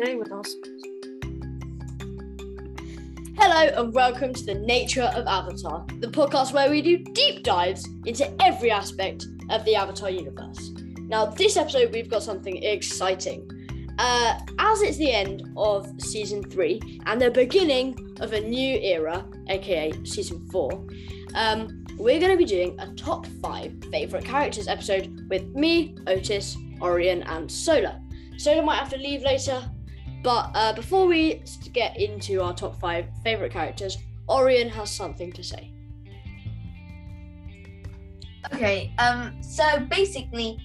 today with us. Hello and welcome to the Nature of Avatar, the podcast where we do deep dives into every aspect of the Avatar universe. Now, this episode we've got something exciting. Uh, as it's the end of season three and the beginning of a new era, aka season four, um, we're going to be doing a top five favorite characters episode with me, Otis, Orion, and Solar. Solar might have to leave later, but uh, before we get into our top five favorite characters, Orion has something to say. Okay, um, so basically,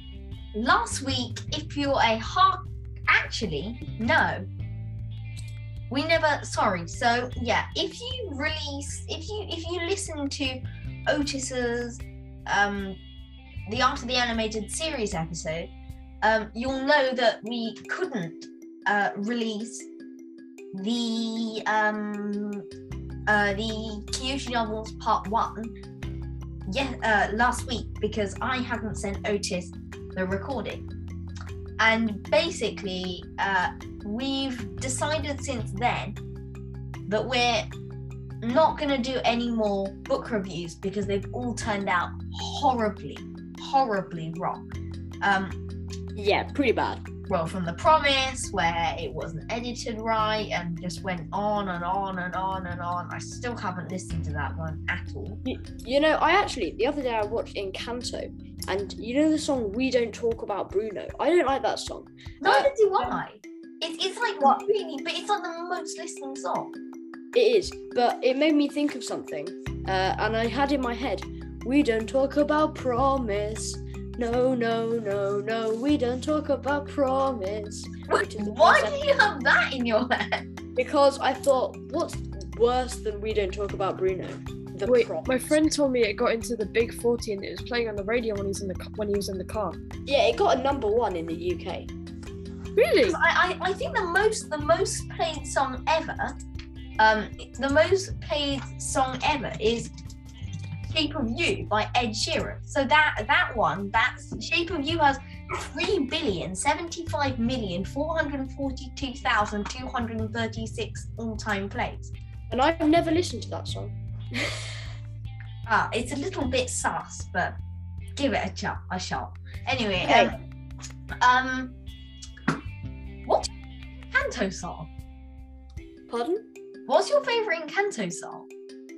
last week, if you're a hard, actually, no, we never. Sorry. So yeah, if you release, if you if you listen to Otis's um, the After the Animated Series episode, um, you'll know that we couldn't uh, release the um, uh, the Kyoshi novels part one yeah uh, last week because I hadn't sent Otis the recording. And basically, uh, we've decided since then that we're not going to do any more book reviews because they've all turned out horribly, horribly wrong. Um, Yeah, pretty bad. Well, from The Promise, where it wasn't edited right and just went on and on and on and on. I still haven't listened to that one at all. You, you know, I actually the other day I watched Encanto, and you know the song "We Don't Talk About Bruno." I don't like that song. Neither do I. It, it's like what, really, but it's like the most listened song. It is, but it made me think of something, uh, and I had in my head, "We don't talk about promise." No, no, no, no, we don't talk about promise. Which Why do you have that in your head? Because I thought, what's worse than we don't talk about Bruno? The Wait, promise. my friend told me it got into the big 40 and it was playing on the radio when he was in the when he was in the car. Yeah, it got a number one in the UK. Really? I, I, I think the most the most played song ever, um, the most played song ever is "Shape of You" by Ed Sheeran. So that that one, that's "Shape of You" has three billion seventy-five million four hundred forty-two thousand two hundred thirty-six all-time plays. And I've never listened to that song. Ah, it's a little bit sus, but give it a shot. A shot. Anyway, Okay. um, um, what Encanto song? Pardon? What's your favorite Encanto song?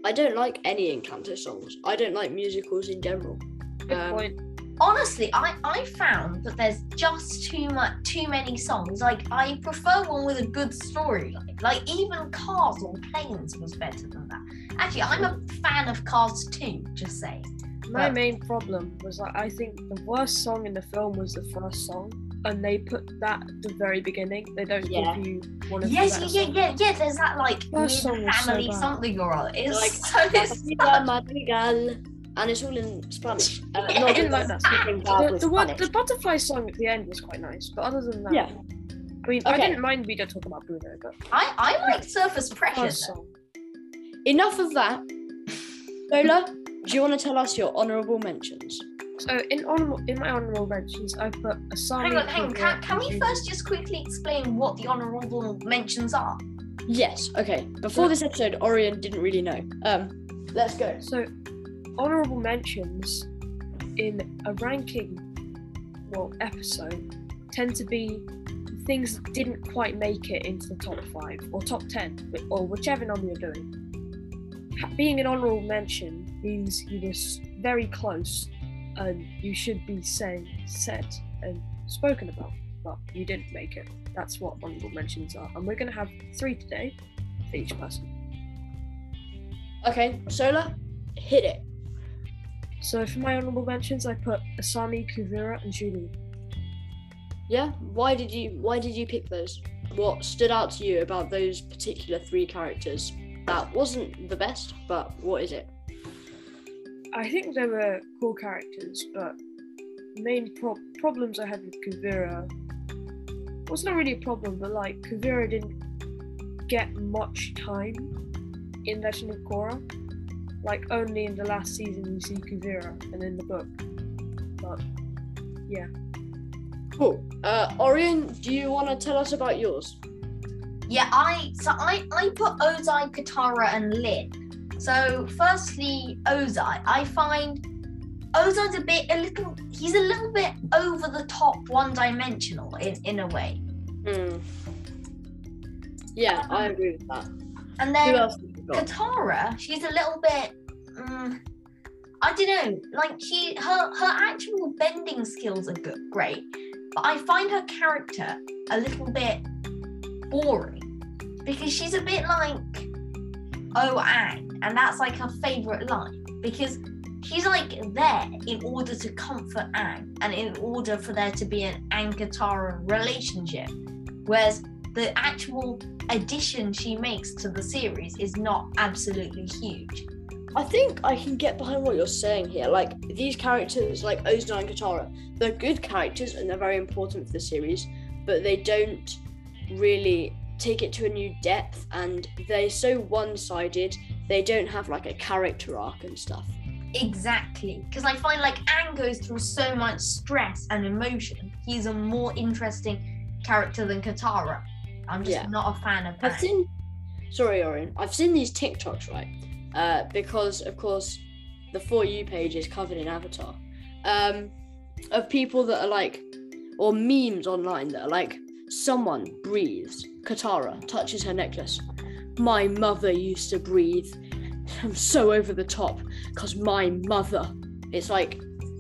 I don't like any Encanto songs. I don't like musicals in general. Good Um, point. Honestly, I I found that there's just too much, too many songs. Like I prefer one with a good story. Like even Cars or Planes was better than that. Actually, I'm a fan of Cars too. Just saying. My but- main problem was that I think the worst song in the film was the first song, and they put that at the very beginning. They don't Yeah. give you one of Yes, the yeah, yeah, yeah, yeah. There's that like song was so family something or other. It's Like, so Madrigal, and it's all in Spanish. Uh, Yeah, I didn't like that song. Madrigal songs. with The, the one, the butterfly song at the end was quite nice, but other than that, Yeah. I mean, I didn't mind we don't talk about Bruno, but I I like Surface Pressure. Enough of that. Lola, do you want to tell us your honourable mentions? So in honorable, in my honorable mentions, I put Asami. Hang on, hang on. Can, can we first just quickly explain what the honourable mentions are? Yes. Okay. Before this episode, Orion didn't really know. Um, let's go. So, honorable mentions in a ranking, well, episode tend to be things that didn't quite make it into the top five or top ten, or whichever number you're doing. Being an honorable mention means you were s- very close, and you should be saying, said, and spoken about, but you didn't make it. That's what honorable mentions are, and we're gonna have three today for each person. Okay, Sola, hit it. So for my honorable mentions, I put Asami, Kuvira, and Zhu Li. Yeah. Why did you Why did you pick those? What stood out to you about those particular three characters? That wasn't the best, but what is it? I think they were cool characters, but the main pro- problems I had with Kuvira was not really a problem, but like Kuvira didn't get much time in Legend of Korra. Like only in the last season you see Kuvira and in the book. But yeah. Cool. Uh, Orion, do you want to tell us about yours? Yeah, I so I I put Ozai, Katara, and Lin. So firstly, Ozai, I find Ozai's a bit a little he's a little bit over the top, one dimensional in in a way. Hmm. Yeah, I agree with that. And then else have you got? Katara, she's a little bit. Mm, I don't know. Like she, her her actual bending skills are good, great, but I find her character a little bit boring because she's a bit like Oh Aang, and that's like her favorite line because she's like there in order to comfort Aang and in order for there to be an Aang Katara relationship, whereas the actual addition she makes to the series is not absolutely huge. I think I can get behind what you're saying here. Like these characters, like Ozai and Katara, they're good characters and they're very important for the series, but they don't really take it to a new depth and they're so one-sided. They don't have like a character arc and stuff. Exactly, because I find like Aang goes through so much stress and emotion. He's a more interesting character than Katara. I'm just Yeah. not a fan of I've seen, sorry, Orin, I've seen these TikToks, right? Uh, because of course, the for you page is covered in Avatar, um, of people that are like, or memes online that are like, someone breathes. Katara touches her necklace. My mother used to breathe. I'm so over the top, cause my mother. It's like,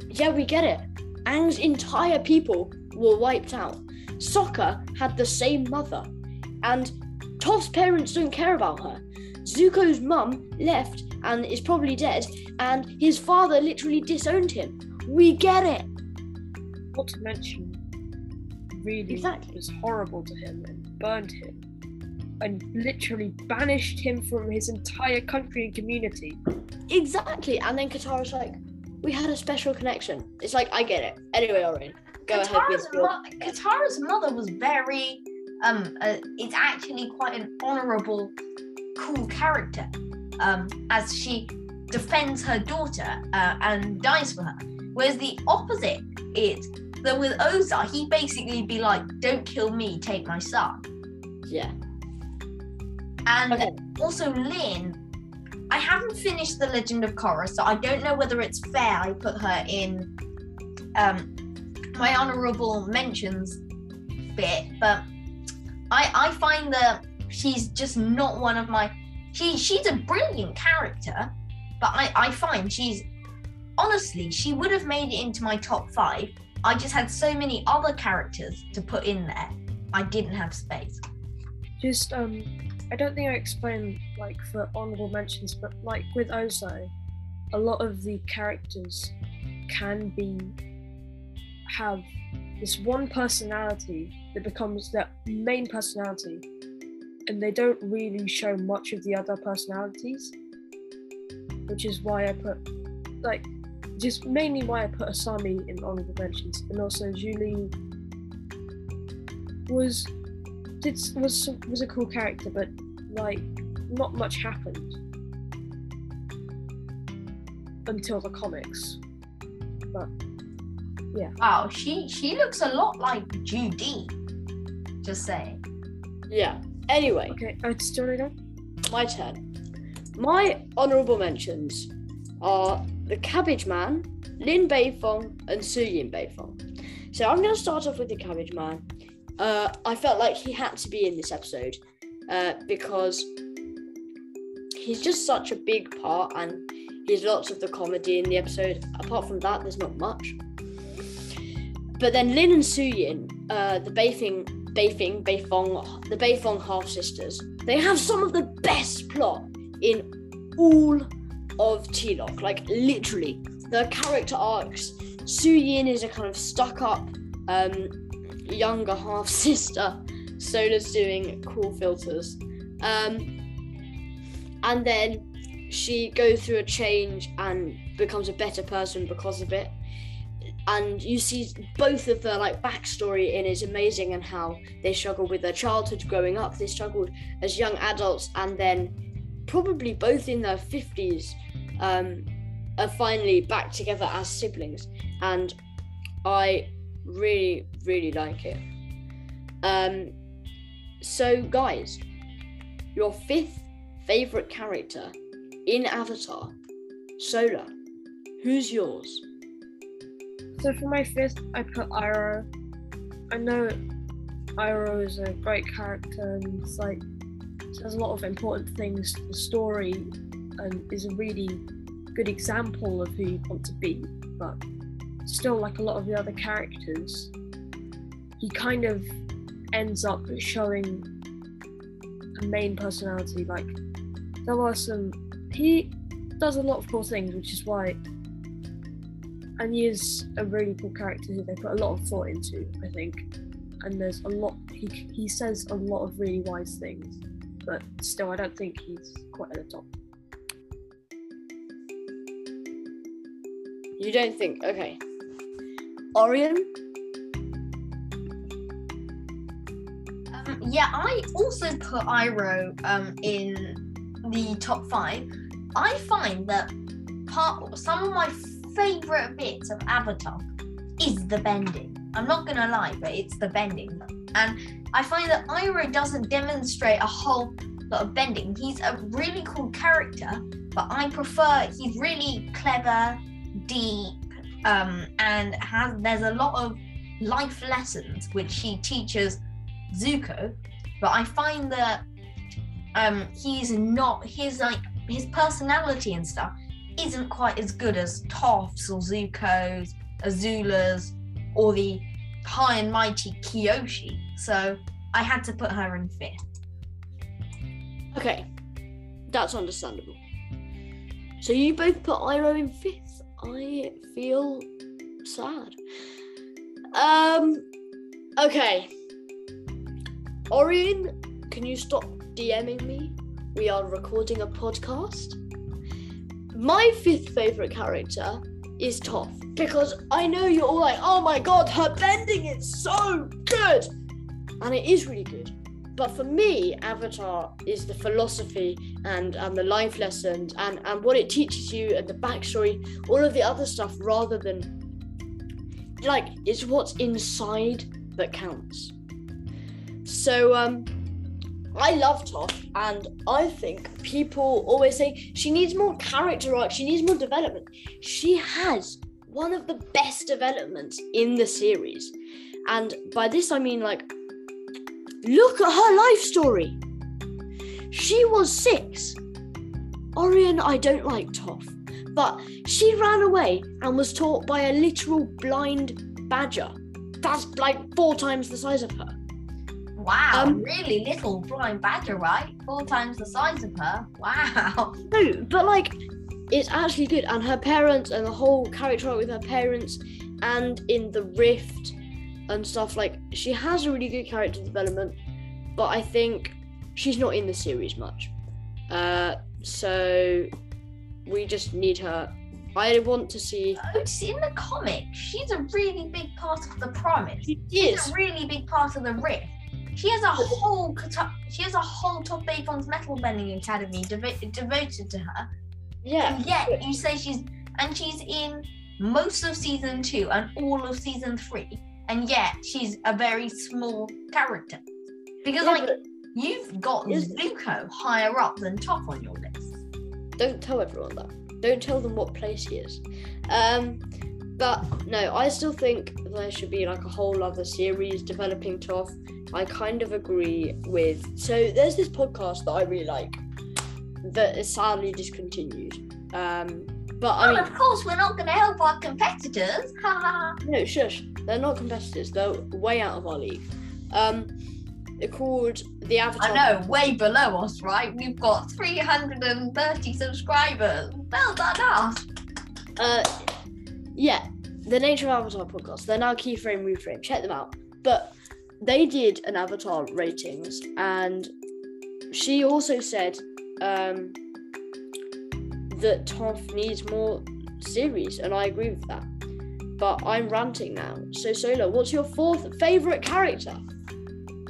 yeah, we get it. Aang's entire people were wiped out. Sokka had the same mother, and Toph's parents don't care about her. Zuko's mum left and is probably dead, and his father literally disowned him. We get it. Not to mention, really Exactly. was horrible to him and burned him and literally banished him from his entire country and community. Exactly. And then Katara's like, we had a special connection. It's like, I get it. Anyway, Orin, go ahead with Katara's, your. mo- Katara's mother was very um uh, it's actually quite an honorable cool character um as she defends her daughter uh, and dies for her whereas the opposite is that with Ozai he basically be like don't kill me take my son Yeah. And Okay. also Lin I haven't finished the Legend of Korra so I don't know whether it's fair I put her in um my honorable mentions bit, but I I find that she's just not one of my she she's a brilliant character, but I I find she's honestly she would have made it into my top five. I just had so many other characters to put in there. I didn't have space. Just um, I don't think I explained like for honorable mentions, but like with Ozai, a lot of the characters can be have this one personality that becomes their main personality, and they don't really show much of the other personalities, which is why I put like just mainly why I put Asami in honorable mentions, and also Zhu Li was did was was a cool character, but like not much happened until the comics. But yeah. Wow, she she looks a lot like Judy. Just saying. Yeah. Anyway, okay, uh, do you want to go? my turn. My honourable mentions are the Cabbage Man, Lin Beifong, and Su Yin Beifong. So I'm going to start off with the Cabbage Man. Uh, I felt like he had to be in this episode uh, because he's just such a big part and he's lots of the comedy in the episode. Apart from that, there's not much. But then Lin and Su Yin, uh, the Beifing, Beifing, Beifong, the Beifong half sisters, they have some of the best plot in all of T-Lock. Like literally, the character arcs. Su Yin is a kind of stuck-up, um, younger half sister. Sola's doing cool filters, um, and then she goes through a change and becomes a better person because of it. And you see both of their like backstory in is amazing and how they struggled with their childhood growing up. They struggled as young adults and then probably both in their 50s um, are finally back together as siblings. And I really, really like it. Um, so guys, your fifth favorite character in Avatar, Solar. Who's yours? So for my fifth, I put Iroh. I know Iroh is a great character and it's like says a lot of important things to the story and is a really good example of who you want to be. But still, like a lot of the other characters, he kind of ends up showing a main personality. Like there are some, he does a lot of cool things, which is why. And he is a really cool character who they put a lot of thought into, I think. And there's a lot, he, he says a lot of really wise things, but still, I don't think he's quite at the top. You don't think? Okay. Orion? Yeah, I also put Iroh um, in the top five. I find that part some of my favorite bits of Avatar is the bending. I'm not gonna lie, but it's the bending, and I find that Iroh doesn't demonstrate a whole lot of bending. He's a really cool character, but I prefer he's really clever, deep, um, and has there's a lot of life lessons which he teaches Zuko. But I find that um, he's not his like his personality and stuff isn't quite as good as Toph's or Zuko's, Azula's, or the high and mighty Kyoshi. So I had to put her in fifth. Okay. That's understandable. So you both put Iroh in fifth. I feel sad. Um okay. Orion, can you stop DMing me? We are recording a podcast. My fifth favorite character is Toph because I know you're all like, oh my god, her bending is so good, and it is really good. But for me, Avatar is the philosophy and and the life lessons and and what it teaches you and the backstory, all of the other stuff, rather than like it's what's inside that counts. So um I love Toph, and I think people always say she needs more character arc, she needs more development. She has one of the best developments in the series. And by this, I mean, like, look at her life story. She was six. Orion, I don't like Toph, but she ran away and was taught by a literal blind badger. That's like four times the size of her. Wow, Um, really little blind badger, right? Four times the size of her. Wow. No, but like it's actually good, and her parents and the whole character arc with her parents, and in the rift and stuff. Like she has a really good character development, but I think she's not in the series much. Uh, so we just need her. I want to see. It's in the comic. She's a really big part of the promise. She She's a really big part of the rift. She has a whole she has a whole Toph Beifong's Metal Bending Academy devo- devoted to her. Yeah. And yet you say she's and she's in most of season two and all of season three, and yet she's a very small character. Because Yeah, like you've got Zuko higher up than Toph on your list. don't tell everyone that. Don't tell them what place he is. Um, but no, I still think there should be like a whole other series developing Toph. I kind of agree with. So there's this podcast that I really like that is sadly discontinued. Um, but I Well, mean, of course, we're not going to help our competitors. No, shush. They're not competitors. They're way out of our league. Um, they're called the Avatar. I know, way below us, right? We've got 330 subscribers. Well done us. Uh, yeah, the Nature of Avatar podcast. They're now Keyframe Reframe. Check them out. But they did an Avatar ratings, and she also said um, that Toph needs more series, and I agree with that. But I'm ranting now. So Solo, what's your fourth favorite character?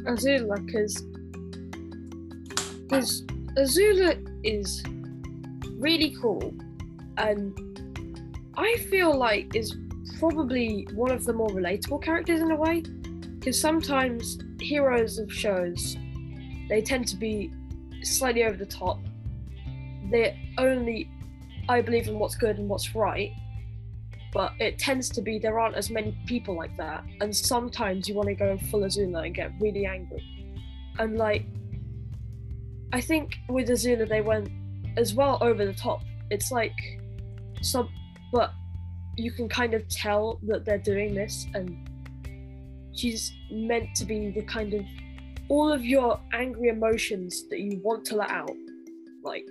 Azula, because because Azula is really cool, and I feel like is probably one of the more relatable characters in a way. Because sometimes heroes of shows they tend to be slightly over the top. They only, I believe in what's good and what's right, but it tends to be there aren't as many people like that, and sometimes you want to go full Azula and get really angry, and like, I think with Azula they went as well over the top. It's like some, but you can kind of tell that they're doing this, and she's meant to be the kind of all of your angry emotions that you want to let out, like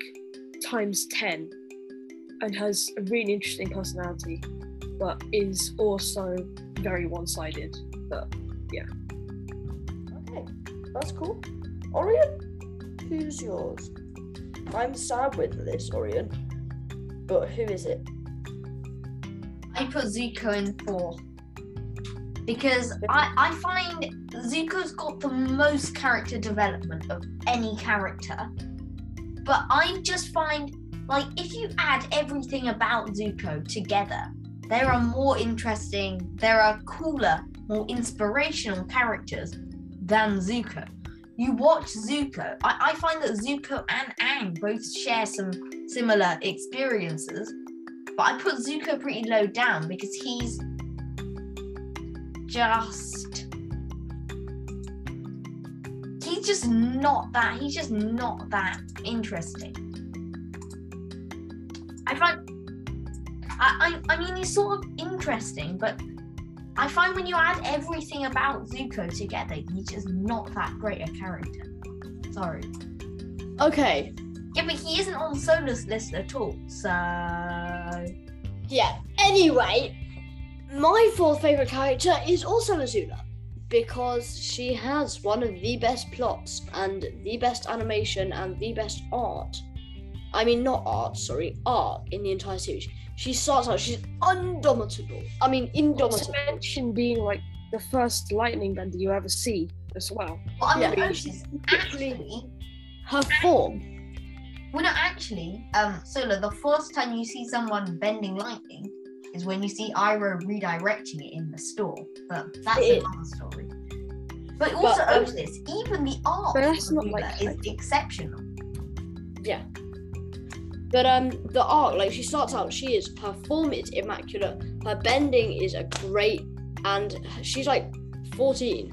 times 10, and has a really interesting personality, but is also very one sided. But yeah. Okay, that's cool. Orion, who's yours? I'm sad with this, Orion. But who is it? Put Zuko in fourth because I, I find Zuko's got the most character development of any character. But I just find like if you add everything about Zuko together, there are more interesting, there are cooler, more inspirational characters than Zuko. You watch Zuko, I, I find that Zuko and Aang both share some similar experiences, but I put Zuko pretty low down because he's just he's just not that he's just not that interesting. I find I, I I mean he's sort of interesting, but I find when you add everything about Zuko together, he's just not that great a character. Sorry. Okay, Yeah, but he isn't on Solo's list at all, so yeah. Anyway, my fourth favorite character is also Azula because she has one of the best plots and the best animation and the best art. I mean, not art, sorry, art in the entire series. She starts out, she's undomitable. I mean, not to indomitable. mention being like the first lightning bender you ever see as well. well, I mean, Yeah. actually, actually Her form. Well, no, actually, um, Sola, the first time you see someone bending lightning is when you see Iroh redirecting it in the store. But that's It is. another story. But also, um, Otis, even the art But that's not like- is like- exceptional. Yeah. But um, the art, like she starts out, she is her form is immaculate. Her bending is a great, and she's like 14.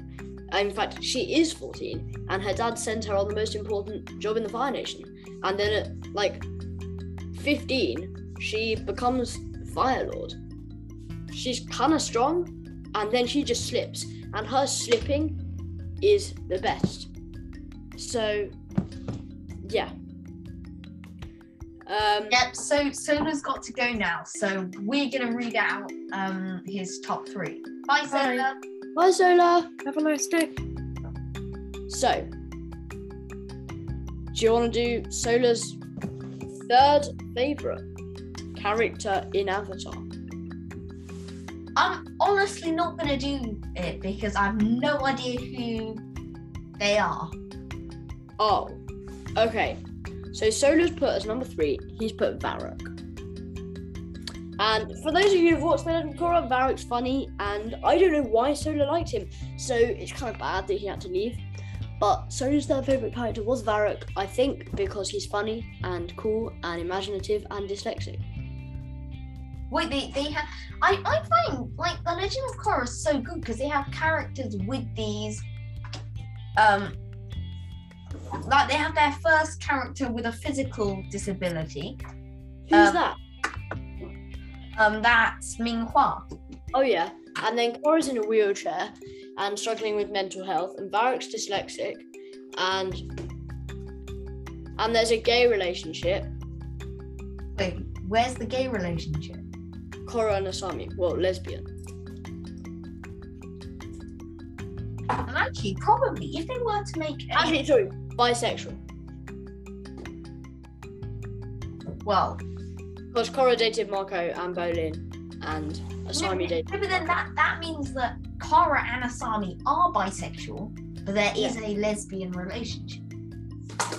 In fact, she is 14, and her dad sent her on the most important job in the Fire Nation. And then at like 15, she becomes Fire Lord. She's kind of strong, and then she just slips, and her slipping is the best. So, yeah. Um, Yep, so Sola's got to go now. So we're going to read out um, his top three. Bye, Bye. Bye, Zola. Have a nice day. So, do you want to do Sola's third favorite character in Avatar? I'm honestly not going to do it because I have no idea who they are. Oh, okay. So Sola's put as number three. He's put Varrick. And for those of you who've watched The Legend of Korra, Varrick's funny, and I don't know why Sola liked him. So it's kind of bad that he had to leave. But Sola's third favorite character was Varrick. I think because he's funny and cool and imaginative and dyslexic. Wait, they, they have. I, I find like the Legend of Korra is so good because they have characters with these. Um, like they have their first character with a physical disability. Who's Um, that? Um, that's Ming Hua. Oh yeah. And then Korra's in a wheelchair and struggling with mental health, and Varrick's dyslexic, and and there's a gay relationship. Wait, where's the gay relationship? Korra and Asami, well, lesbian. And actually, probably if they were to make a, Actually, sorry, bisexual. well, Because Korra dated Mako and Bolin, and Asami no, dated. no, but then that that means that Korra and Asami are bisexual, but there is a lesbian relationship.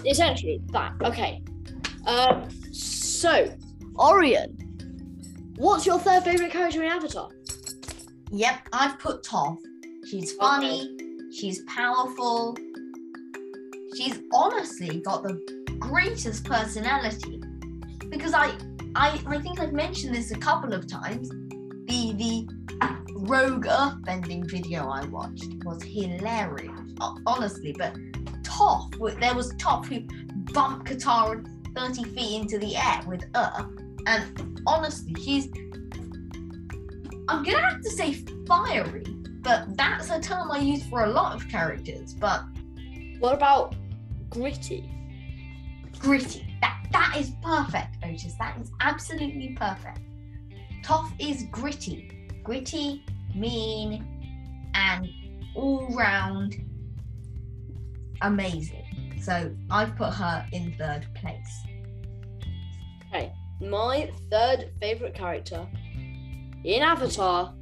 Essentially, that. Okay. Um. So, Orion, what's your third favorite character in Avatar? Yep, I've put Toph. She's funny. She's powerful. she's honestly got the greatest personality because I I I think I've mentioned this a couple of times. The the rogue earthbending video I watched was hilarious, honestly. But Toph, there was Toph who bumped Katara 30 feet into the air with Earth, and honestly, she's I'm gonna have to say fiery, but that's a term I use for a lot of characters. But What about gritty? gritty. That that is perfect, Otis. That is absolutely perfect. Toph is gritty, gritty, mean, and all round amazing. So I've put her in third place. Okay, my third favorite character in Avatar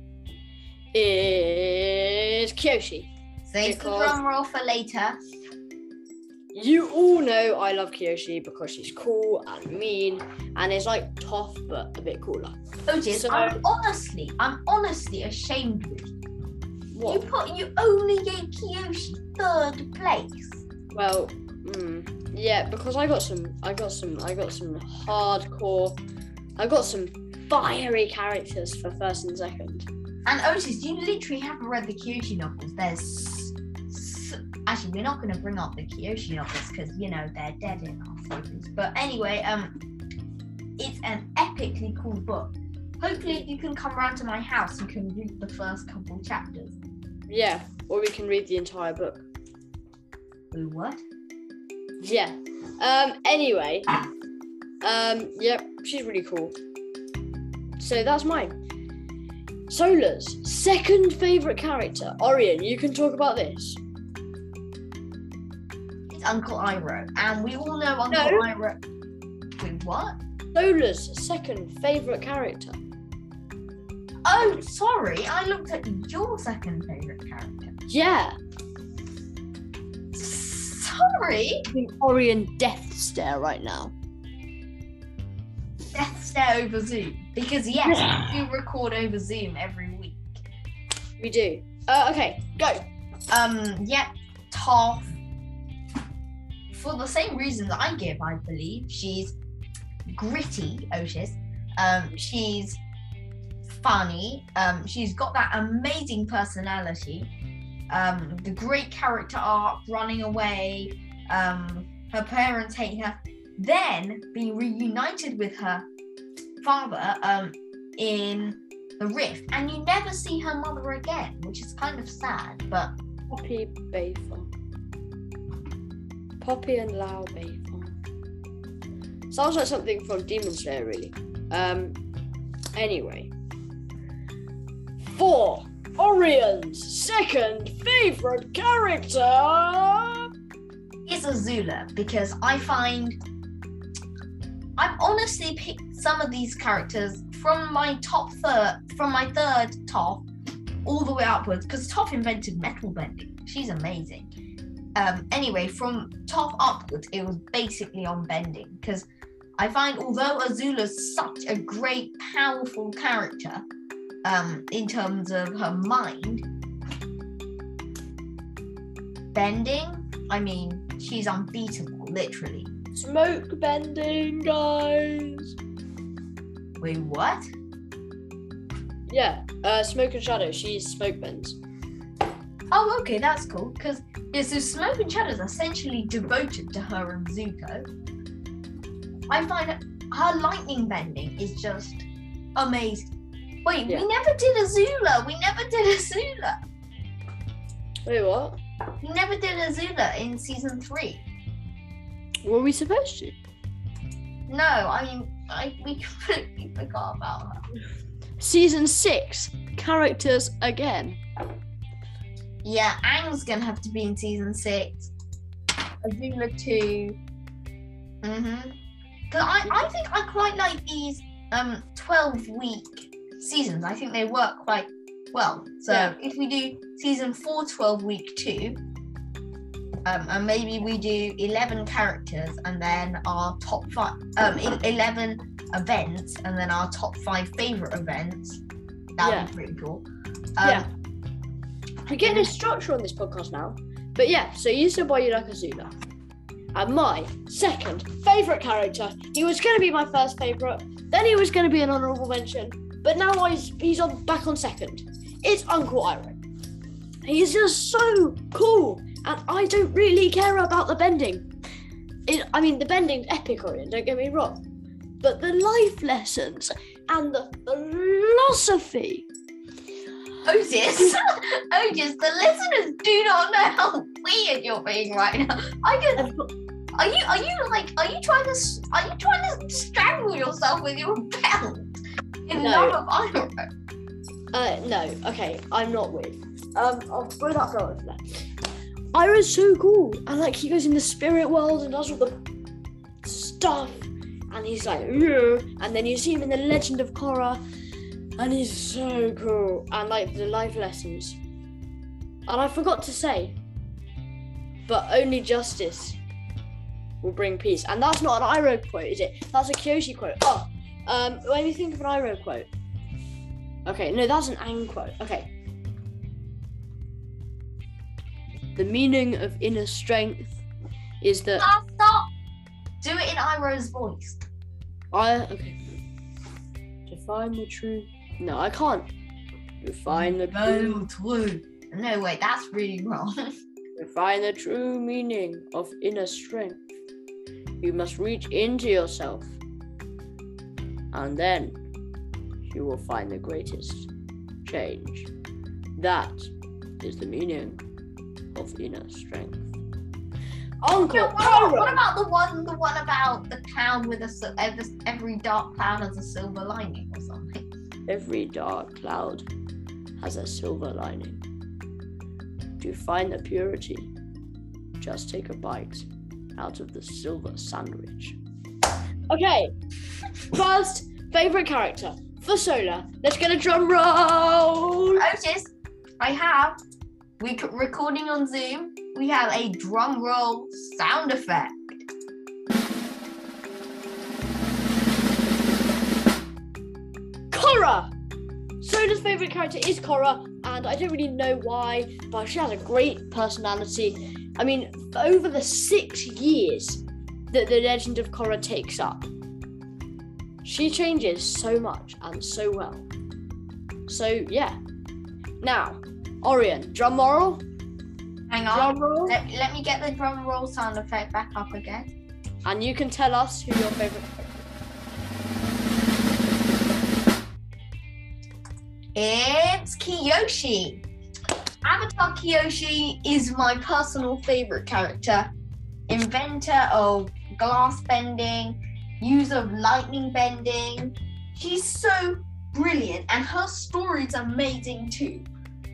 is Kyoshi. Save the Because- drum roll for later. You all know I love Kyoshi because she's cool and mean and is like tough but a bit cooler. Otis, So- I'm honestly, I'm honestly ashamed with you. You put you only gave Kyoshi third place. Well, mm, yeah, because I got some, I got some, I got some hardcore, I got some fiery characters for first and second. And Otis, you literally haven't read the Kyoshi novels. There's actually we're not going to bring up the Kyoshi novels because you know they're dead in our focus. But anyway, um, it's an epically cool book. Hopefully, if you can come round to my house, you can read the first couple chapters. Yeah, or we can read the entire book. Wait, what? Yeah. Um. Anyway. Um. Yep. She's really cool. So that's mine. Solar's second favorite character, Orion. You can talk about this. Uncle Iroh, and we all know Uncle No. Iroh. Wait, what? Solar's second favorite character. Oh, sorry, I looked at your second favorite character. Yeah. Sorry. The Orion death stare right now. Death stare over Zoom because yes, we do record over Zoom every week. We do. Uh, okay, go. Um, yeah, Toph. For the same reasons I give, I believe she's gritty, Otis. Um, she's funny. Um, she's got that amazing personality. Um, the great character arc, running away. Um, her parents hate her. Then being reunited with her father um, in the rift, and you never see her mother again, which is kind of sad. But Poppy Beifong. Poppy and Lao. Sounds like something from Demon Slayer, really. Um. Anyway. Four. Orion's second favorite character. it's Azula because I find I've honestly picked some of these characters from my top third, from my third top, all the way upwards. Because Toph invented metal bending. She's amazing. Um, anyway, from top upwards, it was basically on bending. Because I find although Azula's such a great, powerful character, um, in terms of her mind, bending, I mean, she's unbeatable, literally. Smoke bending, guys. Wait, what? Yeah. Uh, smoke and shadow. She's smoke bends. Oh, okay, that's cool. Because yeah, so Smoke and Shadows are essentially devoted to her and Zuko. I find her lightning bending is just amazing. Wait, Yeah. we never did Azula. We never did Azula. Wait, what? We never did Azula in season three. Were we supposed to? No, I mean, I we completely forgot about her. Season six. Characters again. Yeah, Aang's gonna have to be in season six. Azula two. Mm-hmm. Cause I, I think I quite like these um twelve week seasons. I think they work quite well. So Yeah. if we do season four 12 week two, um, and maybe we do eleven characters and then our top five um e- eleven events and then our top five favorite events. That would Yeah. be pretty cool. Um, Yeah. We're getting a structure on this podcast now. But yeah, so you you like Azula. And my second favourite character, he was going to be my first favourite, then he was going to be an honourable mention, but now he's, he's on back on second. It's Uncle Iroh. He's just so cool, and I don't really care about the bending. It, I mean, the bending's epic, Orion, don't get me wrong, but the life lessons and the philosophy. Otis, Otis, the listeners do not know how weird you're being right now. I can. Are you? Are you like? Are you trying to? Are you trying to strangle yourself with your belt? In No. love of Iroh? Uh, no, okay, I'm not weird. Um, I'll throw that belt over there. Iroh's so cool, and like he goes in the spirit world and does all the stuff, and he's like, yeah. and then you see him in the Legend of Korra, and he's so cool, and like the life lessons. And I forgot to say, but only justice will bring peace, and that's not an Iroh quote, is it? That's a Kyoshi quote. Oh, um, let me think of an Iroh quote. Okay, no, that's an Aang quote. Okay. The meaning of inner strength is that Stop! Stop! Do it in Iroh's voice. I okay. Define the true. No, I can't. To find the true. true. No, wait, that's really wrong. To find the true meaning of inner strength, you must reach into yourself, and then you will find the greatest change. That is the meaning of inner strength. Uncle what, what about the one, the one about the cloud with a every, every dark cloud has a silver lining? Every dark cloud has a silver lining. To find the purity, just take a bite out of the silver sandwich. Okay, first favorite character for Solar. Let's get a drum roll. Otis, I have. We recording on Zoom. We have a drum roll sound effect. Korra. Solar's favorite character is Korra, and I don't really know why, but she has a great personality. I mean, over the six years that the Legend of Korra takes up, she changes so much and so well. So yeah. Now, Orion, drum roll. Hang on. Drum roll. Let, let me get the drum roll sound effect back up again. And you can tell us who your favorite. It's Kyoshi. Avatar Kyoshi is my personal favorite character. Inventor of glass bending, user of lightning bending. She's so brilliant and her story is amazing too.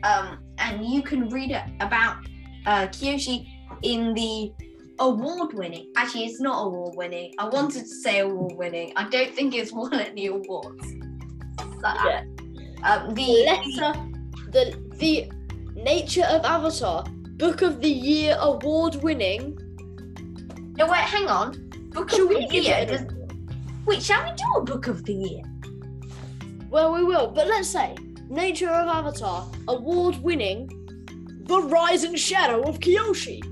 Um, and you can read about uh, Kyoshi in the award winning. Actually, it's not award winning. I wanted to say award winning. I don't think it's won any awards. So, Yeah. Um, the Letter, the the Nature of Avatar Book of the Year award winning. No, wait, hang on. Book Should of the year. Does, wait, shall we do a book of the year? Well, we will, but let's say Nature of Avatar award winning. The Rise and Shadow of Kyoshi.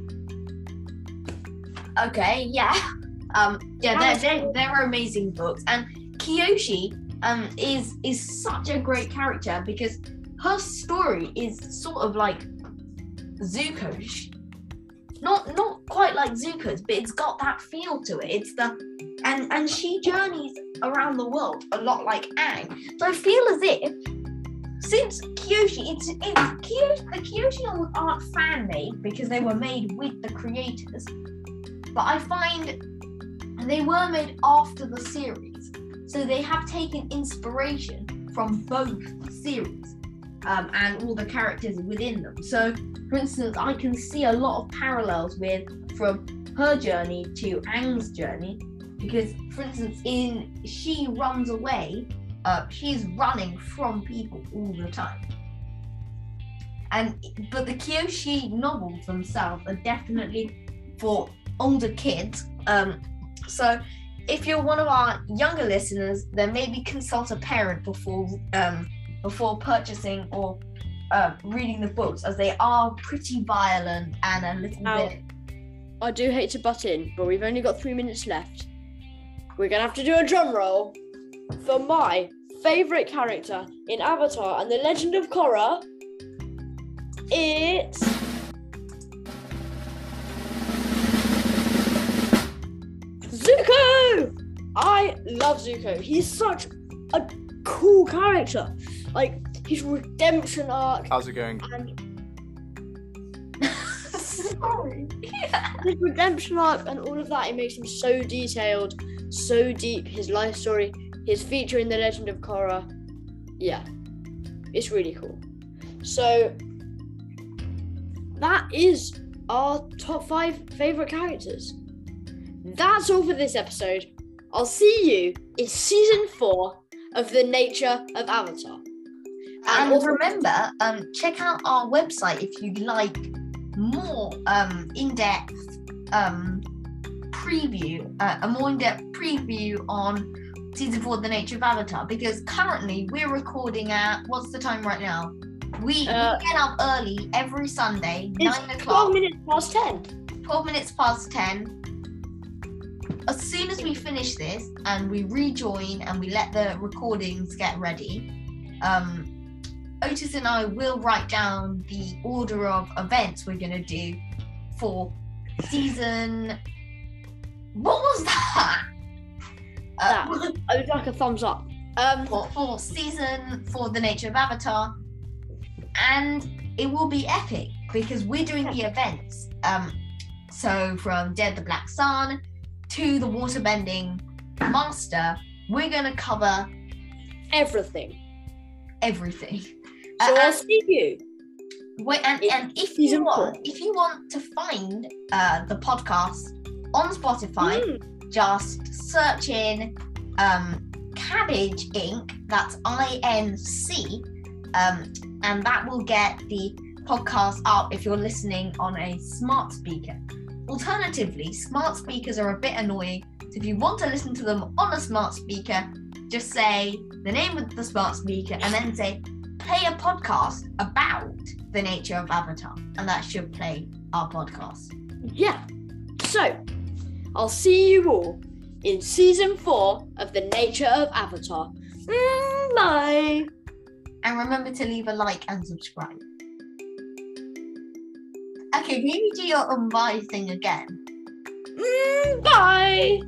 Okay, yeah. Um, yeah, they're, they're, they're amazing books, and Kyoshi um is is such a great character because her story is sort of like Zuko's. Not not quite like Zuko's, but it's got that feel to it. It's the and and she journeys around the world a lot like Aang. So I feel as if since Kyoshi, it's it's Kyoshi, the Kyoshi aren't fan made because they were made with the creators, but I find they were made after the series, so they have taken inspiration from both series um, and all the characters within them. So, for instance, I can see a lot of parallels with from her journey to Aang's journey because, for instance, in She Runs Away, uh, she's running from people all the time. And but the Kyoshi novels themselves are definitely for older kids. Um, so if you're one of our younger listeners, then maybe consult a parent before um, before purchasing or uh, reading the books, as they are pretty violent and a little Now- bit. I do hate to butt in, but we've only got three minutes left. We're gonna have to do a drum roll for my favorite character in Avatar and the Legend of Korra. It's Zuko. I love Zuko. He's such a cool character. Like his redemption arc How's it going? and Sorry. his redemption arc and all of that, it makes him so detailed, so deep. His life story, his feature in the Legend of Korra, yeah, it's really cool. So that is our top five favorite characters. That's all for this episode. I'll see you in season four of the Nature of Avatar. And also- remember, um, check out our website if you'd like more um, in-depth um, preview, uh, a more in-depth preview on season four, of The Nature of Avatar. Because currently we're recording at what's the time right now? We, Uh, we get up early every Sunday, nine 12 o'clock, minutes past 10. 12 minutes past 10. As soon as we finish this and we rejoin and we let the recordings get ready, um, Otis and I will write down the order of events we're going to do for season. What was that? Uh, I would like a thumbs up. Um, for, for season for the nature of Avatar, and it will be epic because we're doing the events. Um, so from Dead the Black Sun to the Waterbending Master, we're gonna cover everything. everything. So Uh, I'll see you. Wait, and, and if you want, four. if you want to find uh, the podcast on Spotify, Mm, just search in um, Cabbage Inc. That's I N C, um, and that will get the podcast up if you're listening on a smart speaker. Alternatively, smart speakers are a bit annoying. So if you want to listen to them on a smart speaker, just say the name of the smart speaker and then say play a podcast about the nature of Avatar, and that should play our podcast. yeah. So I'll see you all in season four of The Nature of Avatar. Mm, bye. And remember to leave a like and subscribe. Okay, maybe do your unbiased thing again. Mm, bye.